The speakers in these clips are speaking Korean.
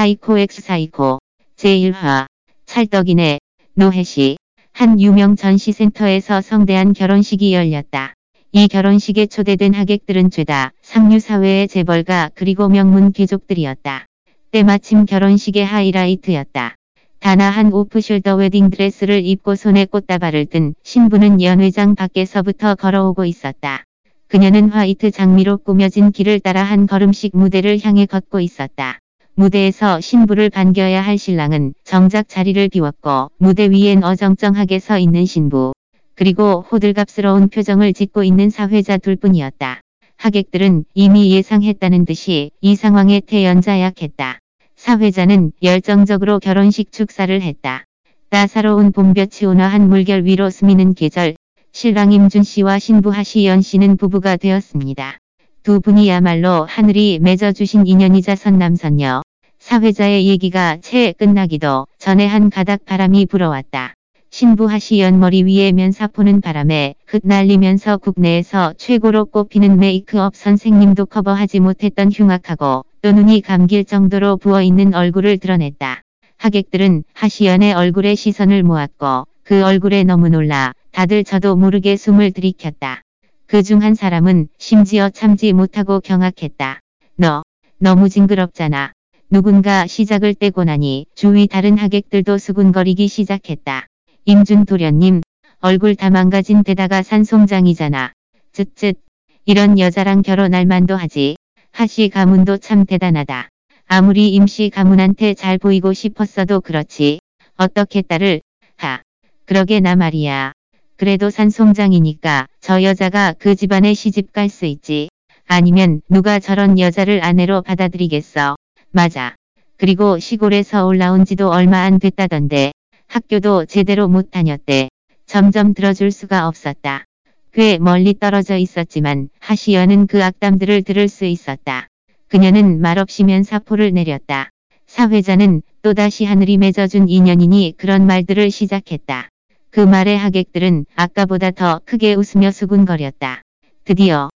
사이코 엑스 사이코 제1화 찰떡이네 노해시 한 유명 전시센터에서 성대한 결혼식이 열렸다. 이 결혼식에 초대된 하객들은 죄다 상류사회의 재벌가 그리고 명문 귀족들이었다. 때마침 결혼식의 하이라이트였다. 단아한 오프숄더 웨딩드레스를 입고 손에 꽃다발을 든 신부는 연회장 밖에서부터 걸어오고 있었다. 그녀는 화이트 장미로 꾸며진 길을 따라 한 걸음씩 무대를 향해 걷고 있었다. 무대에서 신부를 반겨야 할 신랑은 정작 자리를 비웠고 무대 위엔 어정쩡하게 서 있는 신부. 그리고 호들갑스러운 표정을 짓고 있는 사회자 둘뿐이었다. 하객들은 이미 예상했다는 듯이 이 상황에 태연자 약했다. 사회자는 열정적으로 결혼식 축사를 했다. 따사로운 봄볕이 온화한 물결 위로 스미는 계절, 신랑 임준 씨와 신부 하시연 씨는 부부가 되었습니다. 두 분이야말로 하늘이 맺어주신 인연이자 선남선녀. 사회자의 얘기가 채 끝나기도 전에 한 가닥 바람이 불어왔다. 신부 하시 연 머리 위에 면사포는 바람에 흩날리면서 국내에서 최고로 꼽히는 메이크업 선생님도 커버하지 못했던 흉악하고 또 눈이 감길 정도로 부어있는 얼굴을 드러냈다. 하객들은 하시연의 얼굴에 시선을 모았고 그 얼굴에 너무 놀라 다들 저도 모르게 숨을 들이켰다. 그 중 한 사람은 심지어 참지 못하고 경악했다. 너, 너무 징그럽잖아. 누군가 시작을 떼고 나니 주위 다른 하객들도 수군거리기 시작했다. 임준 도련님, 얼굴 다 망가진 데다가 산송장이잖아. 쯧쯧. 이런 여자랑 결혼할 만도 하지. 하시 가문도 참 대단하다. 아무리 임시 가문한테 잘 보이고 싶었어도 그렇지. 어떻게 딸을, 하. 그러게 나 말이야. 그래도 산송장이니까 저 여자가 그 집안에 시집 갈 수 있지. 아니면 누가 저런 여자를 아내로 받아들이겠어. 맞아. 그리고 시골에서 올라온 지도 얼마 안 됐다던데. 학교도 제대로 못 다녔대. 점점 들어줄 수가 없었다. 꽤 멀리 떨어져 있었지만 하시연은 그 악담들을 들을 수 있었다. 그녀는 말없이 면사포를 내렸다. 사회자는 또다시 하늘이 맺어준 인연이니 그런 말들을 시작했다. 그 말에 하객들은 아까보다 더 크게 웃으며 수군거렸다. 드디어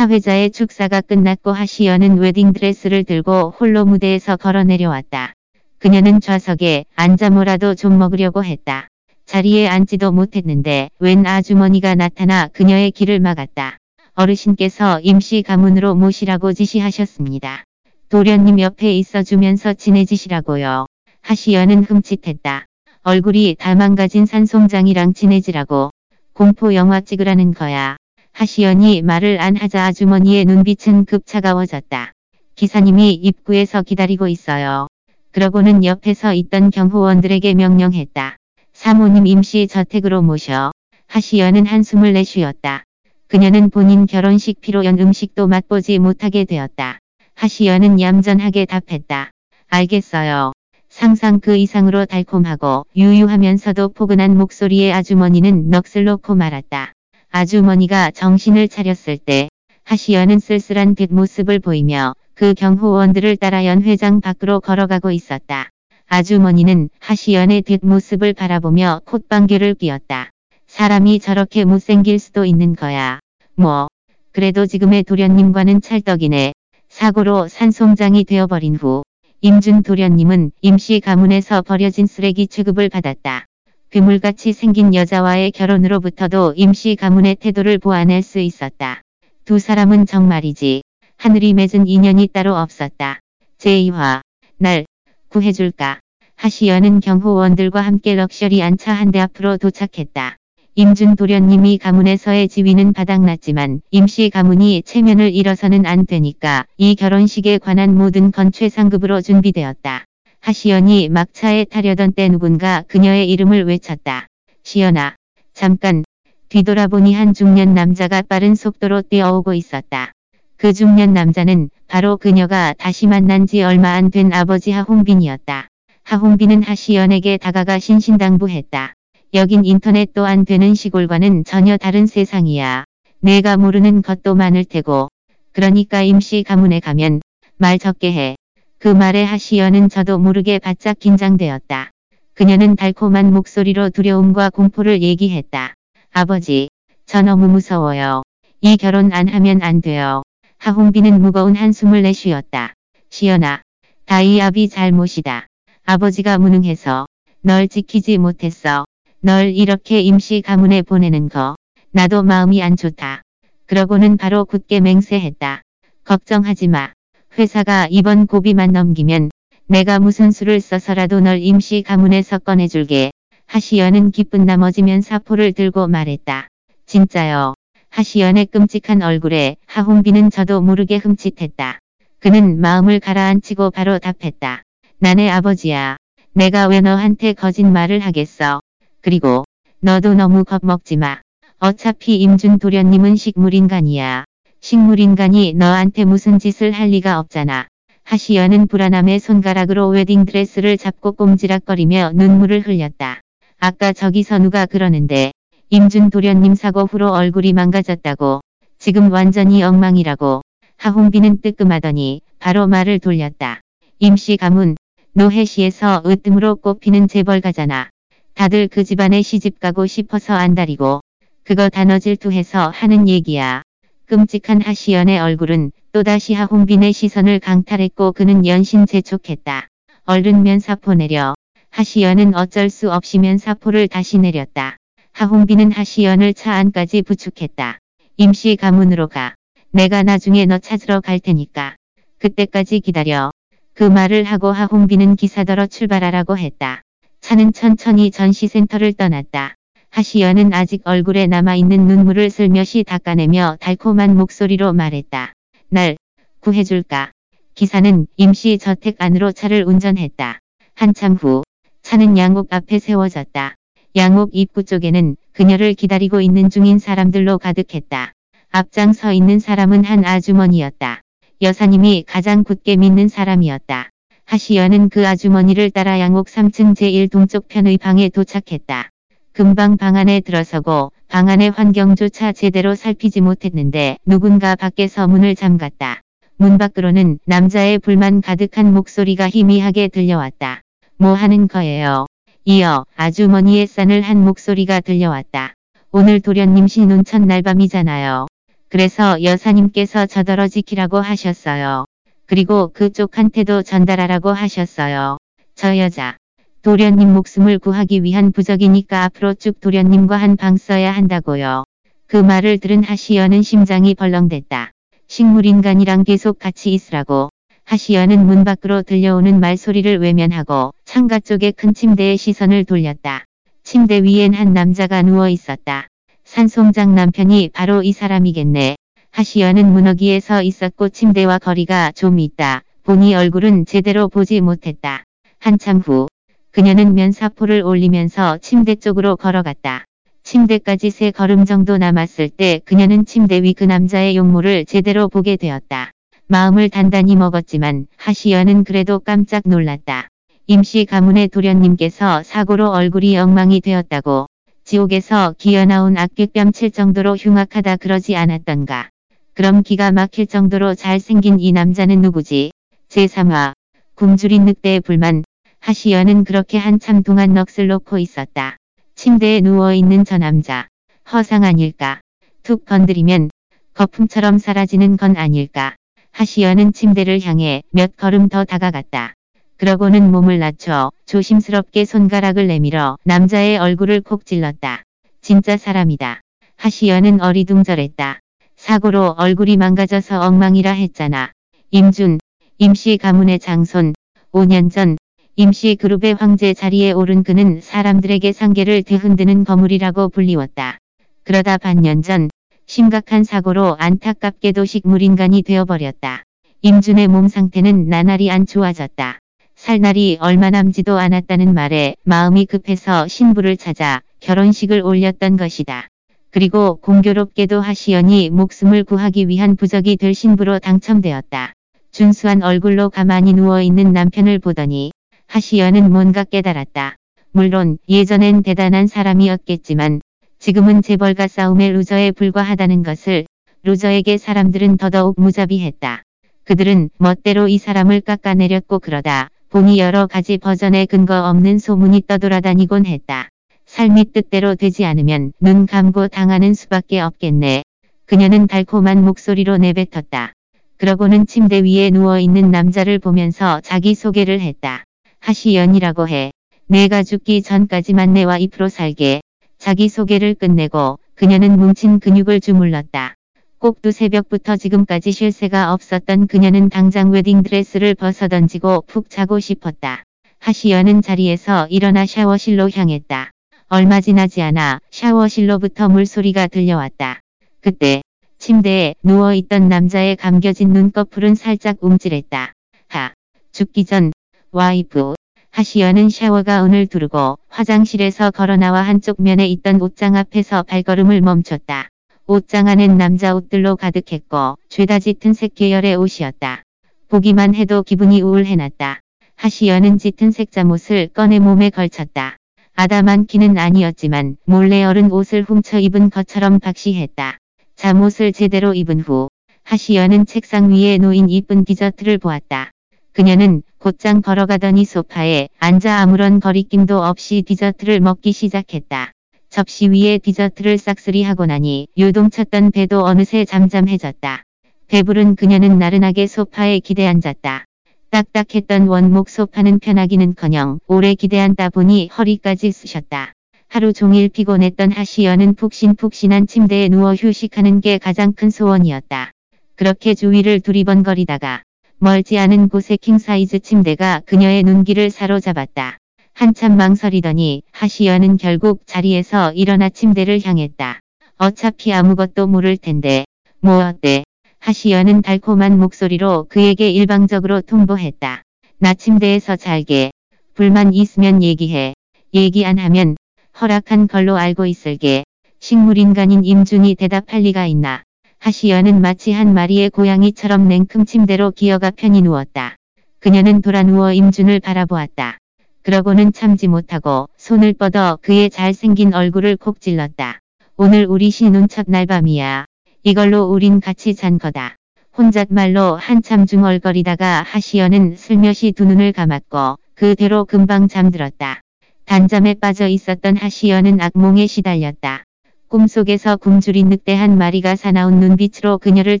사회자의 축사가 끝났고 하시연은 웨딩드레스를 들고 홀로 무대에서 걸어 내려왔다. 그녀는 좌석에 앉아 뭐라도 좀 먹으려고 했다. 자리에 앉지도 못했는데 웬 아주머니가 나타나 그녀의 길을 막았다. 어르신께서 임시 가문으로 모시라고 지시하셨습니다. 도련님 옆에 있어주면서 친해지시라고요. 하시연은 흠칫했다. 얼굴이 다 망가진 산송장이랑 친해지라고. 공포 영화 찍으라는 거야. 하시연이 말을 안 하자 아주머니의 눈빛은 급 차가워졌다. 기사님이 입구에서 기다리고 있어요. 그러고는 옆에서 있던 경호원들에게 명령했다. 사모님 임시 저택으로 모셔. 하시연은 한숨을 내쉬었다. 그녀는 본인 결혼식 피로연 음식도 맛보지 못하게 되었다. 하시연은 얌전하게 답했다. 알겠어요. 상상 그 이상으로 달콤하고 유유하면서도 포근한 목소리의 아주머니는 넋을 놓고 말았다. 아주머니가 정신을 차렸을 때 하시연은 쓸쓸한 뒷모습을 보이며 그 경호원들을 따라 연회장 밖으로 걸어가고 있었다. 아주머니는 하시연의 뒷모습을 바라보며 콧방귀를 뀌었다. 사람이 저렇게 못생길 수도 있는 거야. 뭐. 그래도 지금의 도련님과는 찰떡이네. 사고로 산송장이 되어버린 후 임준 도련님은 임시 가문에서 버려진 쓰레기 취급을 받았다. 괴물같이 생긴 여자와의 결혼으로부터도 임시 가문의 태도를 보아낼 수 있었다. 두 사람은 정말이지 하늘이 맺은 인연이 따로 없었다. 제2화 날 구해줄까 하시연은 경호원들과 함께 럭셔리 안차 한 대 앞으로 도착했다. 임준 도련님이 가문에서의 지위는 바닥났지만 임시 가문이 체면을 잃어서는 안 되니까 이 결혼식에 관한 모든 건 최상급으로 준비되었다. 하시연이 막차에 타려던 때 누군가 그녀의 이름을 외쳤다. 시연아. 잠깐. 뒤돌아보니 한 중년 남자가 빠른 속도로 뛰어오고 있었다. 그 중년 남자는 바로 그녀가 다시 만난 지 얼마 안 된 아버지 하홍빈이었다. 하홍빈은 하시연에게 다가가 신신당부했다. 여긴 인터넷도 안 되는 시골과는 전혀 다른 세상이야. 내가 모르는 것도 많을 테고. 그러니까 임시 가문에 가면 말 적게 해. 그 말에 하시연은 저도 모르게 바짝 긴장되었다. 그녀는 달콤한 목소리로 두려움과 공포를 얘기했다. 아버지, 저 너무 무서워요. 이 결혼 안 하면 안 돼요. 하홍비는 무거운 한숨을 내쉬었다. 시연아, 다이 아비 잘못이다. 아버지가 무능해서 널 지키지 못했어. 널 이렇게 임시 가문에 보내는 거 나도 마음이 안 좋다. 그러고는 바로 굳게 맹세했다. 걱정하지 마. 회사가 이번 고비만 넘기면 내가 무슨 수를 써서라도 널 임시 가문에서 꺼내줄게. 하시연은 기쁜 나머지면 사포를 들고 말했다. 진짜요. 하시연의 끔찍한 얼굴에 하홍비는 저도 모르게 흠칫했다. 그는 마음을 가라앉히고 바로 답했다. 나네 아버지야. 내가 왜 너한테 거짓말을 하겠어. 그리고 너도 너무 겁먹지 마. 어차피 임준 도련님은 식물인간이야. 식물인간이 너한테 무슨 짓을 할 리가 없잖아. 하시연은 불안함에 손가락으로 웨딩드레스를 잡고 꼼지락거리며 눈물을 흘렸다. 아까 저기서 누가 그러는데 임준 도련님 사고 후로 얼굴이 망가졌다고 지금 완전히 엉망이라고 하홍비는 뜨끔하더니 바로 말을 돌렸다. 임시 가문 노해시에서 으뜸으로 꼽히는 재벌가잖아. 다들 그 집안에 시집가고 싶어서 안달이고 그거 단어 질투해서 하는 얘기야. 끔찍한 하시연의 얼굴은 또다시 하홍빈의 시선을 강탈했고 그는 연신 재촉했다. 얼른 면사포 내려. 하시연은 어쩔 수 없이 면사포를 다시 내렸다. 하홍빈은 하시연을 차 안까지 부축했다. 임시 가문으로 가. 내가 나중에 너 찾으러 갈 테니까. 그때까지 기다려. 그 말을 하고 하홍빈은 기사더러 출발하라고 했다. 차는 천천히 전시센터를 떠났다. 하시연은 아직 얼굴에 남아있는 눈물을 슬며시 닦아내며 달콤한 목소리로 말했다. 날 구해줄까? 기사는 임시 저택 안으로 차를 운전했다. 한참 후 차는 양옥 앞에 세워졌다. 양옥 입구 쪽에는 그녀를 기다리고 있는 중인 사람들로 가득했다. 앞장 서 있는 사람은 한 아주머니였다. 여사님이 가장 굳게 믿는 사람이었다. 하시연은 그 아주머니를 따라 양옥 3층 제1 동쪽 편의 방에 도착했다. 금방 방 안에 들어서고 방 안의 환경조차 제대로 살피지 못했는데 누군가 밖에서 문을 잠갔다. 문 밖으로는 남자의 불만 가득한 목소리가 희미하게 들려왔다. 뭐 하는 거예요? 이어 아주머니의 싼을 한 목소리가 들려왔다. 오늘 도련님 신혼 첫 날밤이잖아요. 그래서 여사님께서 저더러 지키라고 하셨어요. 그리고 그쪽한테도 전달하라고 하셨어요. 저 여자. 도련님 목숨을 구하기 위한 부적이니까 앞으로 쭉 도련님과 한 방 써야 한다고요. 그 말을 들은 하시연은 심장이 벌렁댔다. 식물인간이랑 계속 같이 있으라고. 하시연은 문 밖으로 들려오는 말소리를 외면하고 창가 쪽의 큰 침대에 시선을 돌렸다. 침대 위엔 한 남자가 누워 있었다. 산송장 남편이 바로 이 사람이겠네. 하시연은 문어기에 서 있었고 침대와 거리가 좀 있다. 보니 얼굴은 제대로 보지 못했다. 한참 후 그녀는 면사포를 올리면서 침대 쪽으로 걸어갔다. 침대까지 세 걸음 정도 남았을 때 그녀는 침대 위 그 남자의 용모를 제대로 보게 되었다. 마음을 단단히 먹었지만 하시연은 그래도 깜짝 놀랐다. 임시 가문의 도련님께서 사고로 얼굴이 엉망이 되었다고 지옥에서 기어나온 악귀뺨 칠 정도로 흉악하다 그러지 않았던가. 그럼 기가 막힐 정도로 잘생긴 이 남자는 누구지? 제3화 굶주린 늑대의 불만 하시연은 그렇게 한참 동안 넋을 놓고 있었다. 침대에 누워있는 저 남자. 허상 아닐까. 툭 건드리면 거품처럼 사라지는 건 아닐까. 하시연은 침대를 향해 몇 걸음 더 다가갔다. 그러고는 몸을 낮춰 조심스럽게 손가락을 내밀어 남자의 얼굴을 콕 찔렀다. 진짜 사람이다. 하시연은 어리둥절했다. 사고로 얼굴이 망가져서 엉망이라 했잖아. 임준, 임시 가문의 장손, 5년 전 임시 그룹의 황제 자리에 오른 그는 사람들에게 상계를 뒤흔드는 거물이라고 불리웠다. 그러다 반년 전 심각한 사고로 안타깝게도 식물인간이 되어버렸다. 임준의 몸 상태는 나날이 안 좋아졌다. 살 날이 얼마 남지도 않았다는 말에 마음이 급해서 신부를 찾아 결혼식을 올렸던 것이다. 그리고 공교롭게도 하시연이 목숨을 구하기 위한 부적이 될 신부로 당첨되었다. 준수한 얼굴로 가만히 누워있는 남편을 보더니 하시연은 뭔가 깨달았다. 물론 예전엔 대단한 사람이었겠지만 지금은 재벌과 싸움의 루저에 불과하다는 것을 루저에게 사람들은 더더욱 무자비했다. 그들은 멋대로 이 사람을 깎아내렸고 그러다 보니 여러 가지 버전의 근거 없는 소문이 떠돌아다니곤 했다. 삶이 뜻대로 되지 않으면 눈 감고 당하는 수밖에 없겠네. 그녀는 달콤한 목소리로 내뱉었다. 그러고는 침대 위에 누워있는 남자를 보면서 자기 소개를 했다. 하시연이라고 해. 내가 죽기 전까지만 내와 입으로 살게. 자기소개를 끝내고 그녀는 뭉친 근육을 주물렀다. 꼭두 새벽부터 지금까지 쉴 새가 없었던 그녀는 당장 웨딩드레스를 벗어던지고 푹 자고 싶었다. 하시연은 자리에서 일어나 샤워실로 향했다. 얼마 지나지 않아 샤워실로부터 물소리가 들려왔다. 그때 침대에 누워있던 남자의 감겨진 눈꺼풀은 살짝 움찔했다. 하. 죽기 전 와이프 하시연은 샤워가운을 두르고 화장실에서 걸어나와 한쪽 면에 있던 옷장 앞에서 발걸음을 멈췄다. 옷장 안엔 남자 옷들로 가득했고 죄다 짙은 색 계열의 옷이었다. 보기만 해도 기분이 우울해났다. 하시연은 짙은 색 잠옷을 꺼내 몸에 걸쳤다. 아담한 키는 아니었지만 몰래 어른 옷을 훔쳐 입은 것처럼 박시했다. 잠옷을 제대로 입은 후 하시연은 책상 위에 놓인 이쁜 디저트를 보았다. 그녀는 곧장 걸어가더니 소파에 앉아 아무런 거리낌도 없이 디저트를 먹기 시작했다. 접시 위에 디저트를 싹쓸이 하고 나니 요동쳤던 배도 어느새 잠잠해졌다. 배부른 그녀는 나른하게 소파에 기대 앉았다. 딱딱했던 원목 소파는 편하기는커녕 오래 기대앉다 보니 허리까지 쑤셨다. 하루 종일 피곤했던 하시연은 푹신푹신한 침대에 누워 휴식하는 게 가장 큰 소원이었다. 그렇게 주위를 두리번거리다가 멀지 않은 곳에 킹사이즈 침대가 그녀의 눈길을 사로잡았다. 한참 망설이더니 하시연은 결국 자리에서 일어나 침대를 향했다. 어차피 아무것도 모를 텐데. 뭐 어때? 하시연은 달콤한 목소리로 그에게 일방적으로 통보했다. 나 침대에서 잘게. 불만 있으면 얘기해. 얘기 안 하면 허락한 걸로 알고 있을게. 식물인간인 임준이 대답할 리가 있나. 하시연은 마치 한 마리의 고양이처럼 냉큼 침대로 기어가 편히 누웠다. 그녀는 돌아 누워 임준을 바라보았다. 그러고는 참지 못하고 손을 뻗어 그의 잘생긴 얼굴을 콕 찔렀다. 오늘 우리 신혼 첫 날 밤이야. 이걸로 우린 같이 잔 거다. 혼잣말로 한참 중얼거리다가 하시연은 슬며시 두 눈을 감았고 그대로 금방 잠들었다. 단잠에 빠져 있었던 하시연은 악몽에 시달렸다. 꿈속에서 굶주린 늑대 한 마리가 사나운 눈빛으로 그녀를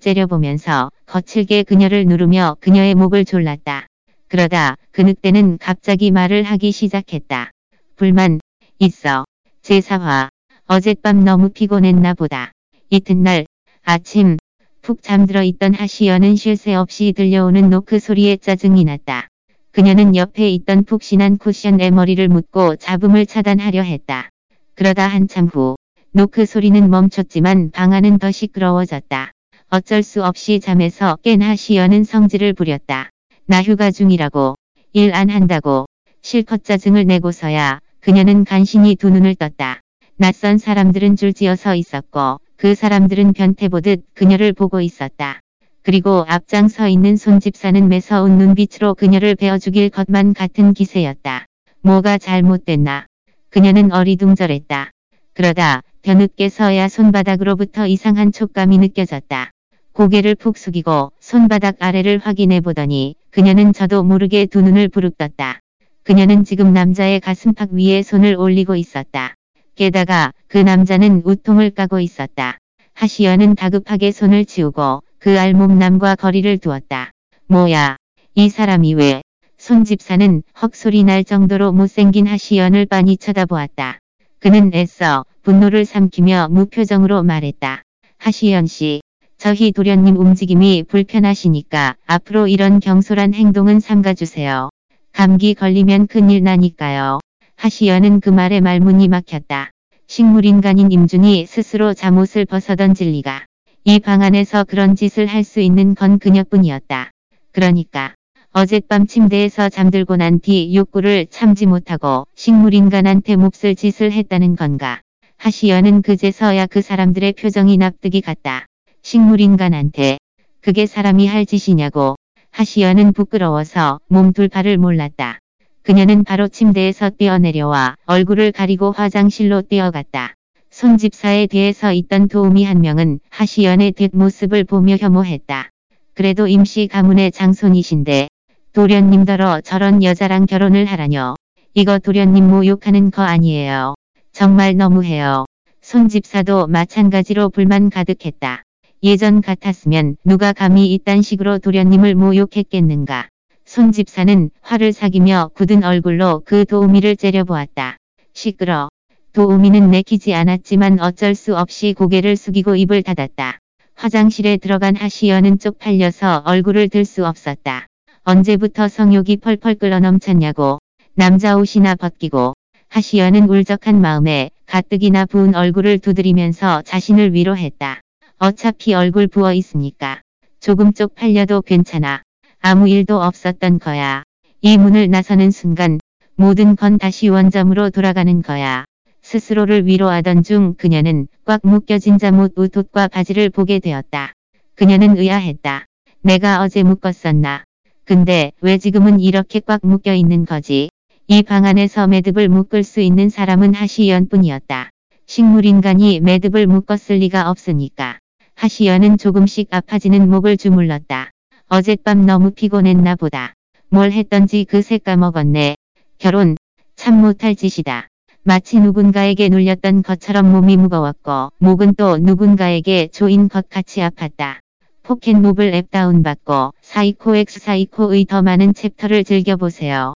째려보면서 거칠게 그녀를 누르며 그녀의 목을 졸랐다. 그러다 그 늑대는 갑자기 말을 하기 시작했다. 불만 있어. 제4화. 어젯밤 너무 피곤했나 보다. 이튿날 아침 푹 잠들어 있던 하시연은 쉴 새 없이 들려오는 노크 소리에 짜증이 났다. 그녀는 옆에 있던 푹신한 쿠션에 머리를 묻고 잡음을 차단하려 했다. 그러다 한참 후 노크 소리는 멈췄지만 방 안은 더 시끄러워졌다. 어쩔 수 없이 잠에서 깬 하시연은 성질을 부렸다. 나 휴가 중이라고. 일 안 한다고. 실컷 짜증을 내고서야 그녀는 간신히 두 눈을 떴다. 낯선 사람들은 줄지어서 있었고 그 사람들은 변태보듯 그녀를 보고 있었다. 그리고 앞장서 있는 손집사는 매서운 눈빛으로 그녀를 베어 죽일 것만 같은 기세였다. 뭐가 잘못됐나. 그녀는 어리둥절했다. 그러다 변늦게서야 손바닥으로부터 이상한 촉감이 느껴졌다. 고개를 푹 숙이고 손바닥 아래를 확인해 보더니 그녀는 저도 모르게 두 눈을 부릅떴다. 그녀는 지금 남자의 가슴팍 위에 손을 올리고 있었다. 게다가 그 남자는 우통을 까고 있었다. 하시연은 다급하게 손을 치우고 그 알몸 남과 거리를 두었다. 뭐야, 이 사람이 왜? 손 집사는 헉소리 날 정도로 못생긴 하시연을 빤히 쳐다보았다. 그는 애써 분노를 삼키며 무표정으로 말했다. 하시연 씨, 저희 도련님 움직임이 불편하시니까 앞으로 이런 경솔한 행동은 삼가주세요. 감기 걸리면 큰일 나니까요. 하시연은 그 말에 말문이 막혔다. 식물인간인 임준이 스스로 잠옷을 벗어던질 리가. 이 방 안에서 그런 짓을 할 수 있는 건 그녀뿐이었다. 그러니까 어젯밤 침대에서 잠들고 난 뒤 욕구를 참지 못하고 식물인간한테 몹쓸 짓을 했다는 건가. 하시연은 그제서야 그 사람들의 표정이 납득이 갔다. 식물인간한테 그게 사람이 할 짓이냐고 하시연은 부끄러워서 몸둘 바를 몰랐다. 그녀는 바로 침대에서 뛰어내려와 얼굴을 가리고 화장실로 뛰어갔다. 손집사에 대해서 있던 도우미 한 명은 하시연의 뒷모습을 보며 혐오했다. 그래도 임시 가문의 장손이신데 도련님더러 저런 여자랑 결혼을 하라뇨. 이거 도련님 모욕하는 거 아니에요. 정말 너무해요. 손집사도 마찬가지로 불만 가득했다. 예전 같았으면 누가 감히 이딴 식으로 도련님을 모욕했겠는가. 손 집사는 화를 사기며 굳은 얼굴로 그 도우미를 째려보았다. 시끄러. 도우미는 내키지 않았지만 어쩔 수 없이 고개를 숙이고 입을 닫았다. 화장실에 들어간 하시연은 쪽팔려서 얼굴을 들 수 없었다. 언제부터 성욕이 펄펄 끓어넘쳤냐고 남자 옷이나 벗기고 하시연은 울적한 마음에 가뜩이나 부은 얼굴을 두드리면서 자신을 위로했다. 어차피 얼굴 부어 있으니까 조금 쪽 팔려도 괜찮아. 아무 일도 없었던 거야. 이 문을 나서는 순간 모든 건 다시 원점으로 돌아가는 거야. 스스로를 위로하던 중 그녀는 꽉 묶여진 잠옷 웃옷과 바지를 보게 되었다. 그녀는 의아했다. 내가 어제 묶었었나? 근데 왜 지금은 이렇게 꽉 묶여 있는 거지? 이 방 안에서 매듭을 묶을 수 있는 사람은 하시연뿐이었다. 식물인간이 매듭을 묶었을 리가 없으니까. 하시연은 조금씩 아파지는 목을 주물렀다. 어젯밤 너무 피곤했나 보다. 뭘 했던지 그새 까먹었네. 결혼, 참 못할 짓이다. 마치 누군가에게 눌렸던 것처럼 몸이 무거웠고 목은 또 누군가에게 조인 것 같이 아팠다. 포켓모블 앱 다운받고 사이코 X 사이코의 더 많은 챕터를 즐겨보세요.